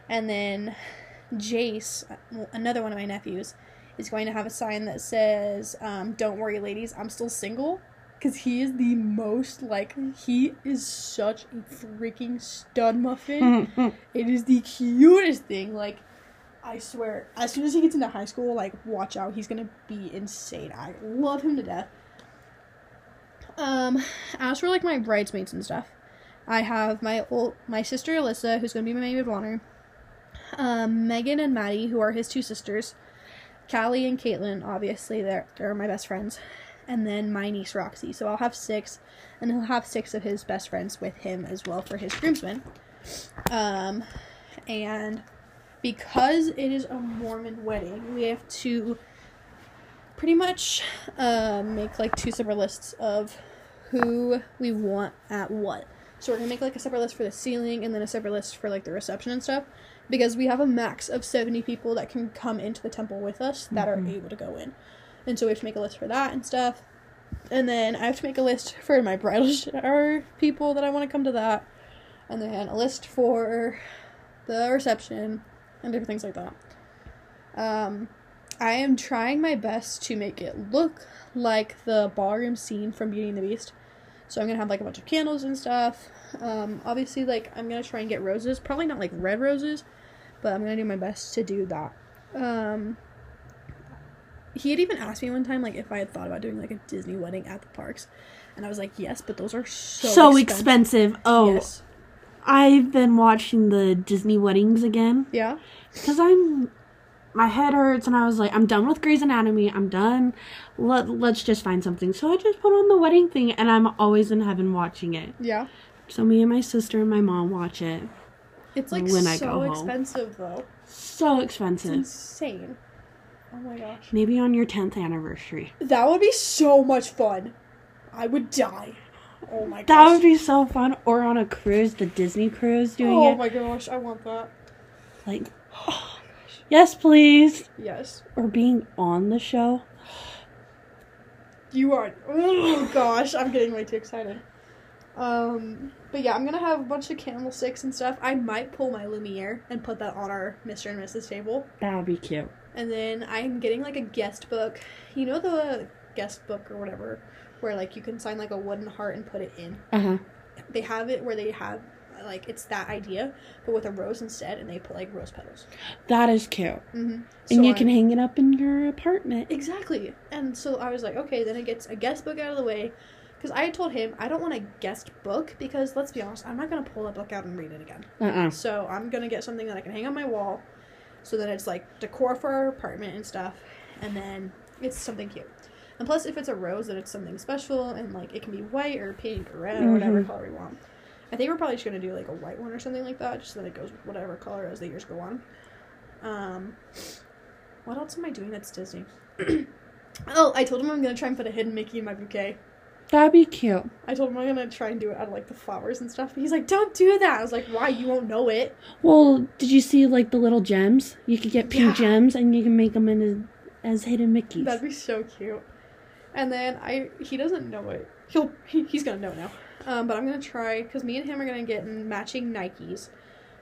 A: And then Jace, another one of my nephews, is going to have a sign that says, um, "Don't worry, ladies, I'm still single." because he is the most like he is such a freaking stud muffin. it is the cutest thing. Like, I swear, as soon as he gets into high school, like, watch out, he's gonna be insane. I love him to death. Um, as for like my bridesmaids and stuff, I have my old my sister Alyssa, who's gonna be my maid of honor. Um, Megan and Maddie, who are his two sisters. Callie and Katelyn, obviously, they're they're my best friends, and then my niece Roxy. So I'll have six, and he'll have six of his best friends with him as well for his groomsmen. Um, and because it is a Mormon wedding, we have to pretty much uh, make like two separate lists of who we want at what. So we're gonna make like a separate list for the sealing and then a separate list for like the reception and stuff because we have a max of 70 people that can come into the temple with us that
C: Mhm.
A: are able to go in. And so we have to make a list for that and stuff. And then I have to make a list for my bridal shower people that I want to come to that. And then a list for the reception and different things like that. Um, I am trying my best to make it look like the ballroom scene from Beauty and the Beast. So I'm gonna have like a bunch of candles and stuff. Um, obviously, like I'm gonna try and get roses. Probably not like red roses, but I'm gonna do my best to do that. Um, he had even asked me one time like if I had thought about doing like a Disney wedding at the parks, and I was like, yes, but those are so
C: So,
A: expensive.
C: expensive. Oh,
A: Yes.
C: I've been watching the Disney weddings again
A: Yeah.
C: because I'm. My head hurts, and I was like, I'm done with Grey's Anatomy. I'm done. Let, let's just find something. So I just put on the wedding thing, and I'm always in heaven watching it.
A: Yeah.
C: So me and my sister and my mom watch it.
A: It's like
C: When I
A: so
C: go home.
A: expensive though.
C: So
A: It's
C: expensive.
A: insane. Oh my gosh.
C: Maybe on your 10th anniversary.
A: That would be so much fun. I would die. Oh my gosh.
C: That would be so fun. Or on a cruise, the Disney cruise doing
A: oh
C: it.
A: my gosh, I want that.
C: Like, yes, please.
A: Yes.
C: Or being on the show.
A: You are. Oh gosh, I'm getting way too excited. Um, but yeah, I'm gonna have a bunch of candlesticks and stuff. I might pull my Lumiere and put that on our Mr. and Mrs. table.
C: That would be cute.
A: And then I'm getting like a guest book. You know the guest book or whatever, where like you can sign like a wooden heart and put it in.
C: Uh huh.
A: They have it where they have like it's that idea, but with a rose instead, and they put like rose petals.
C: That is cute.
A: Mm-hmm.
C: and you can hang it up in your apartment.
A: Exactly. And so I was like, okay, then it gets a guest book out of the way. Because I had told him I don't want a guest book because let's be honest, I'm not going to pull that book out and read it again.
C: Uh uh
A: So I'm going to get something that I can hang on my wall so that it's like decor for our apartment and stuff. And then it's something cute. And plus, if it's a rose, then it's something special and like it can be white or pink or red or whatever
C: Mhm.
A: color we want. I think we're probably just going to do like a white one or something like that just so that it goes with whatever color as the years go on. Um, what else am I doing that's Disney? oh, I told him I'm gonna try and put a hidden Mickey in my bouquet.
C: That'd be cute.
A: I told him I'm gonna try and do it out of like the flowers and stuff. He's like, "Don't do that." I was like, "Why? You won't know it."
C: Well, did you see like the little gems? You could get pink
A: Yeah.
C: gems and you can make them in as, as hidden Mickeys.
A: That'd be so cute. And then I, he doesn't know it. He'll, he, he's gonna know now. Um, but I'm gonna try because me and him are gonna get matching Nikes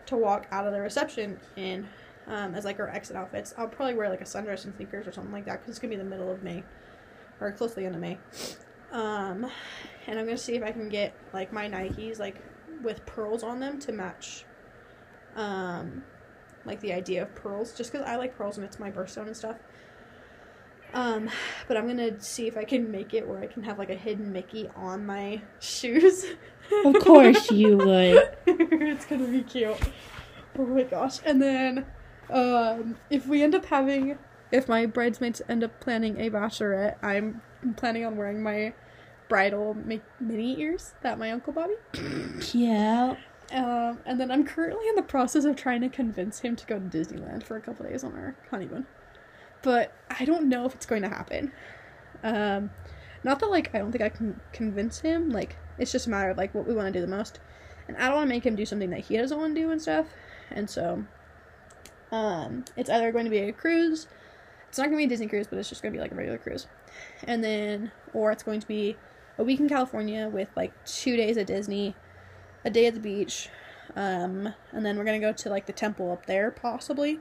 A: to walk out of the reception in, um, as like our exit outfits. I'll probably wear like a sundress and sneakers or something like that because it's gonna be the middle of May, or close to the end of May. Um, and I'm gonna see if I can get like my Nikes like with pearls on them to match. Um, like the idea of pearls, just because I like pearls and it's my birthstone and stuff. Um, but I'm gonna see if I can make it where I can have like a hidden Mickey on my shoes.
C: Of course you would.
A: it's gonna be cute. Oh my gosh. And then, um, if we end up having, if my bridesmaids end up planning a bachelorette, I'm planning on wearing my bridal mi- mini ears that my uncle Bobby.
C: Yeah.
A: Um, and then I'm currently in the process of trying to convince him to go to Disneyland for a couple days on our honeymoon. But I don't know if it's going to happen. Um, not that like I don't think I can convince him. Like it's just a matter of like what we want to do the most, and I don't want to make him do something that he doesn't want to do and stuff. And so, um, it's either going to be a cruise. It's not going to be a Disney cruise, but it's just going to be like a regular cruise, and then or it's going to be a week in California with like two days at Disney, a day at the beach, um, and then we're gonna go to like the temple up there possibly,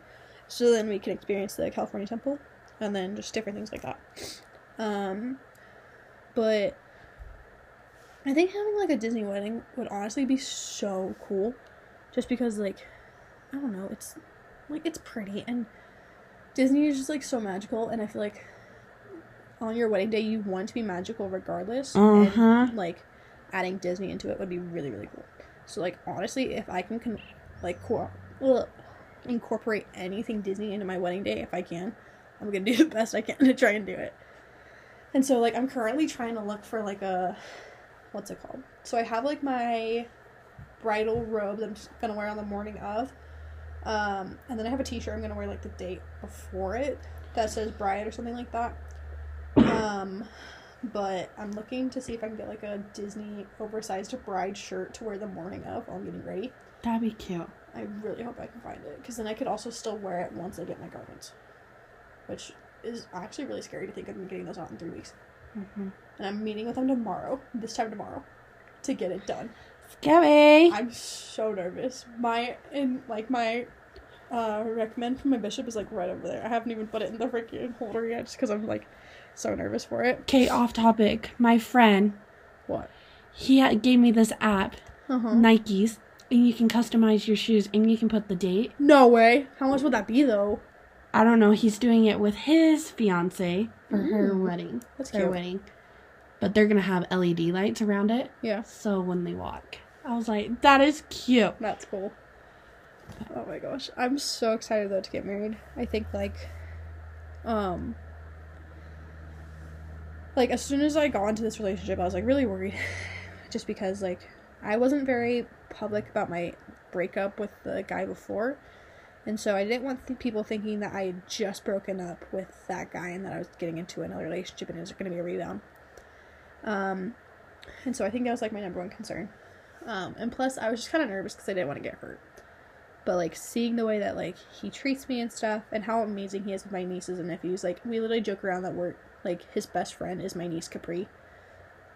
A: so then we can experience the California temple, and then just different things like that. Um, but I think having like a Disney wedding would honestly be so cool, just because like, I don't know, it's like it's pretty and Disney is just like so magical, and I feel like on your wedding day you want to be magical regardless.
C: Uh-huh.
A: like adding Disney into it would be really really cool. So like honestly, if I can, con- like co- incorporate anything Disney into my wedding day, if I can, I'm gonna do the best I can to try and do it. And so like I'm currently trying to look for like a what's it called? So I have like my bridal robe that I'm just gonna wear on the morning of. Um, and then I have a t-shirt I'm gonna wear like the date before it that says bride or something like that. Um, but I'm looking to see if I can get like a Disney oversized bride shirt to wear the morning of while I'm getting ready.
C: That'd be cute.
A: I really hope I can find it because then I could also still wear it once I get my garments, which is actually really scary to think of me getting those out in three weeks.
C: Mm-hmm.
A: And I'm meeting with them tomorrow, this time tomorrow, to get it done.
C: Scary.
A: I'm so nervous. My in like my uh recommend from my bishop is like right over there. I haven't even put it in the freaking holder yet just because I'm like so nervous for it.
C: Okay, off topic. My friend,
A: What?
C: he gave me this app,
A: Uh-huh.
C: Nikes, and you can customize your shoes and you can put the date.
A: No way. How much would that be though?
C: I don't know. He's doing it with his fiance for her wedding.
A: That's
C: Their
A: cute.
C: wedding. But they're gonna have LED lights around it,
A: Yeah,
C: so when they walk, I was like, "That is cute."
A: that's cool. Oh my gosh, I'm so excited though to get married. I think like, um, like as soon as I got into this relationship, I was like really worried, just because like I wasn't very public about my breakup with the guy before, and so I didn't want th- people thinking that I had just broken up with that guy and that I was getting into another relationship and it was going to be a rebound. Um, and so I think that was like my number one concern. Um, and plus, I was just kind of nervous because I didn't want to get hurt. But like seeing the way that like he treats me and stuff, and how amazing he is with my nieces and nephews, like we literally joke around that we're like his best friend is my niece Capri,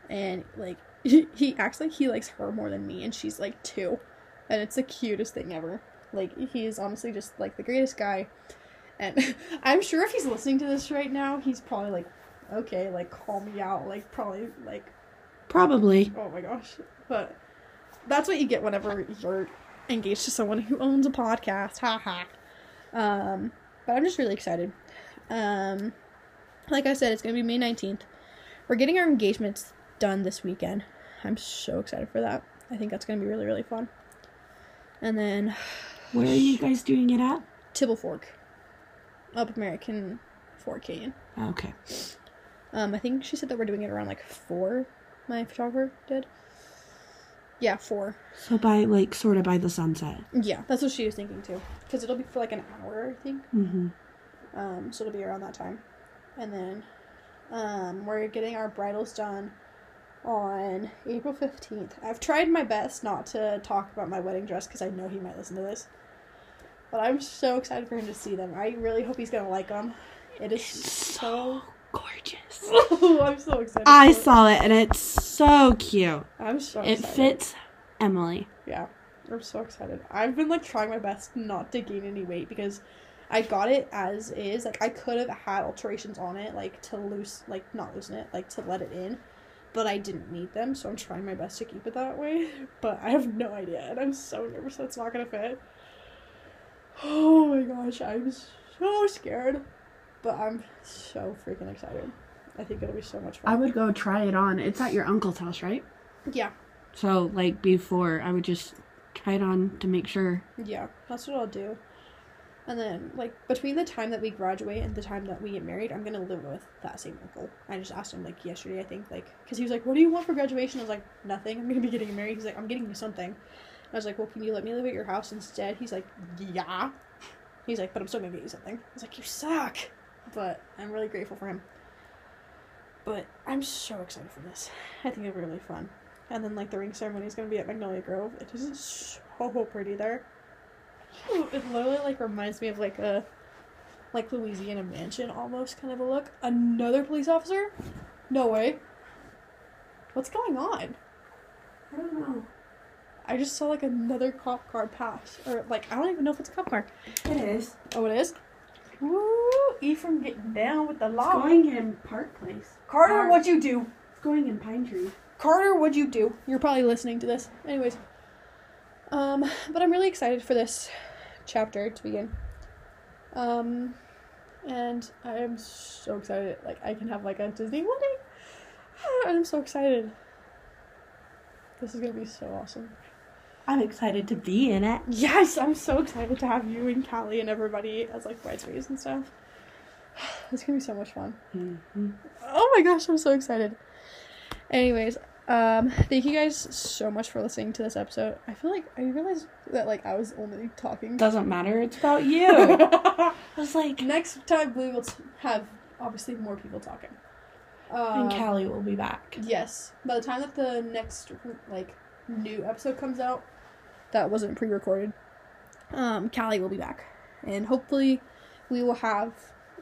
A: and like he acts like he likes her more than me, and she's like two, and it's the cutest thing ever. Like he is honestly just like the greatest guy, and I'm sure if he's listening to this right now, he's probably like, okay, like call me out, like probably like
C: Probably.
A: Oh my gosh. But that's what you get whenever you're engaged to someone who owns a podcast. Ha ha. Um, but I'm just really excited. Um, like I said, it's going to be May 19th. We're getting our engagements done this weekend. I'm so excited for that. I think that's going to be really, really fun. And then
C: Where are you guys doing it at?
A: Tibble Fork. Up American Fork Canyon.
C: Okay.
A: Um, I think she said that we're doing it around like 4. My photographer did. Yeah, 4.
C: So by like sort of by the sunset.
A: Yeah, that's what she was thinking too. Because it'll be for like an hour, I think.
C: Mm-hmm.
A: Um, so it'll be around that time. And then um, we're getting our bridals done on April 15th. I've tried my best not to talk about my wedding dress because I know he might listen to this. But I'm so excited for him to see them. I really hope he's going to like them. It is so.
C: Gorgeous.
A: I'm so excited.
C: I saw it and it's so cute.
A: I'm so excited.
C: It
A: excited.
C: fits Emily.
A: Yeah, I'm so excited. I've been like trying my best not to gain any weight because I got it as is. Like I could have had alterations on it, like to loose, like not loosen it, like to let it in, but I didn't need them. So I'm trying my best to keep it that way. But I have no idea, and I'm so nervous that it's not gonna fit. Oh my gosh, I'm so scared, but I'm so freaking excited. I think it'll be so much fun.
C: I would go try it on. It's at your uncle's house, right?
A: yeah,
C: So like before, I would just try it on to make sure.
A: Yeah, that's what I'll do. And then, like, between the time that we graduate and the time that we get married, I'm gonna live with that same uncle. I just asked him, like, yesterday, I think, like, because he was like, What do you want for graduation? I was like, Nothing. I'm gonna be getting married. He's like, I'm getting you something. I was like, Well, can you let me live at your house instead? He's like, Yeah. He's like, But I'm still gonna get you something. I was like, You suck. But I'm really grateful for him. But I'm so excited for this. I think it'll be really fun. And then, like, the ring ceremony is gonna be at Magnolia Grove. It is so pretty there. It literally like reminds me of like a like Louisiana mansion almost kind of a look. Another police officer? No way. What's going on?
C: I don't know.
A: I just saw like another cop car pass. Or like I don't even know if it's a cop car.
C: It is.
A: Oh it is? Woo Ephraim getting down with the
C: It's
A: law.
C: going in Park Place.
A: Carter,
C: Park.
A: what you do?
C: It's going in Pine Tree.
A: Carter, what'd you do? You're probably listening to this. Anyways. Um, but I'm really excited for this chapter to begin. Um, and I am so excited. Like, I can have, like, a Disney wedding. I'm so excited. This is gonna be so awesome.
C: I'm excited to be in it.
A: Yes, I'm so excited to have you and Callie and everybody as, like, bridesmaids and stuff. It's gonna be so much fun.
C: Mhm.
A: Oh my gosh, I'm so excited. Anyways, um, thank you guys so much for listening to this episode. I feel like I realized that like I was only talking.
C: Doesn't matter. It's about you. I was like,
A: Next time we will have obviously more people talking. Um,
C: and Callie will be back.
A: Yes. By the time that the next like new episode comes out, that wasn't pre-recorded. Um, Callie will be back, and hopefully, we will have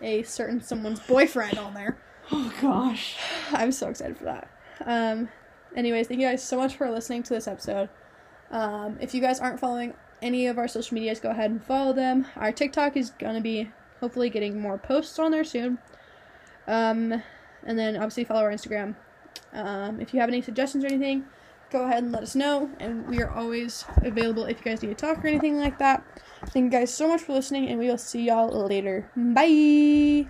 A: a certain someone's boyfriend on there.
C: Oh gosh.
A: I'm so excited for that. Um, anyways, thank you guys so much for listening to this episode. Um, if you guys aren't following any of our social medias, go ahead and follow them. Our TikTok is gonna be hopefully getting more posts on there soon. Um, and then obviously follow our Instagram. Um, if you have any suggestions or anything, go ahead and let us know. And we are always available if you guys need to talk or anything like that. Thank you guys so much for listening, and we will see y'all later. Bye.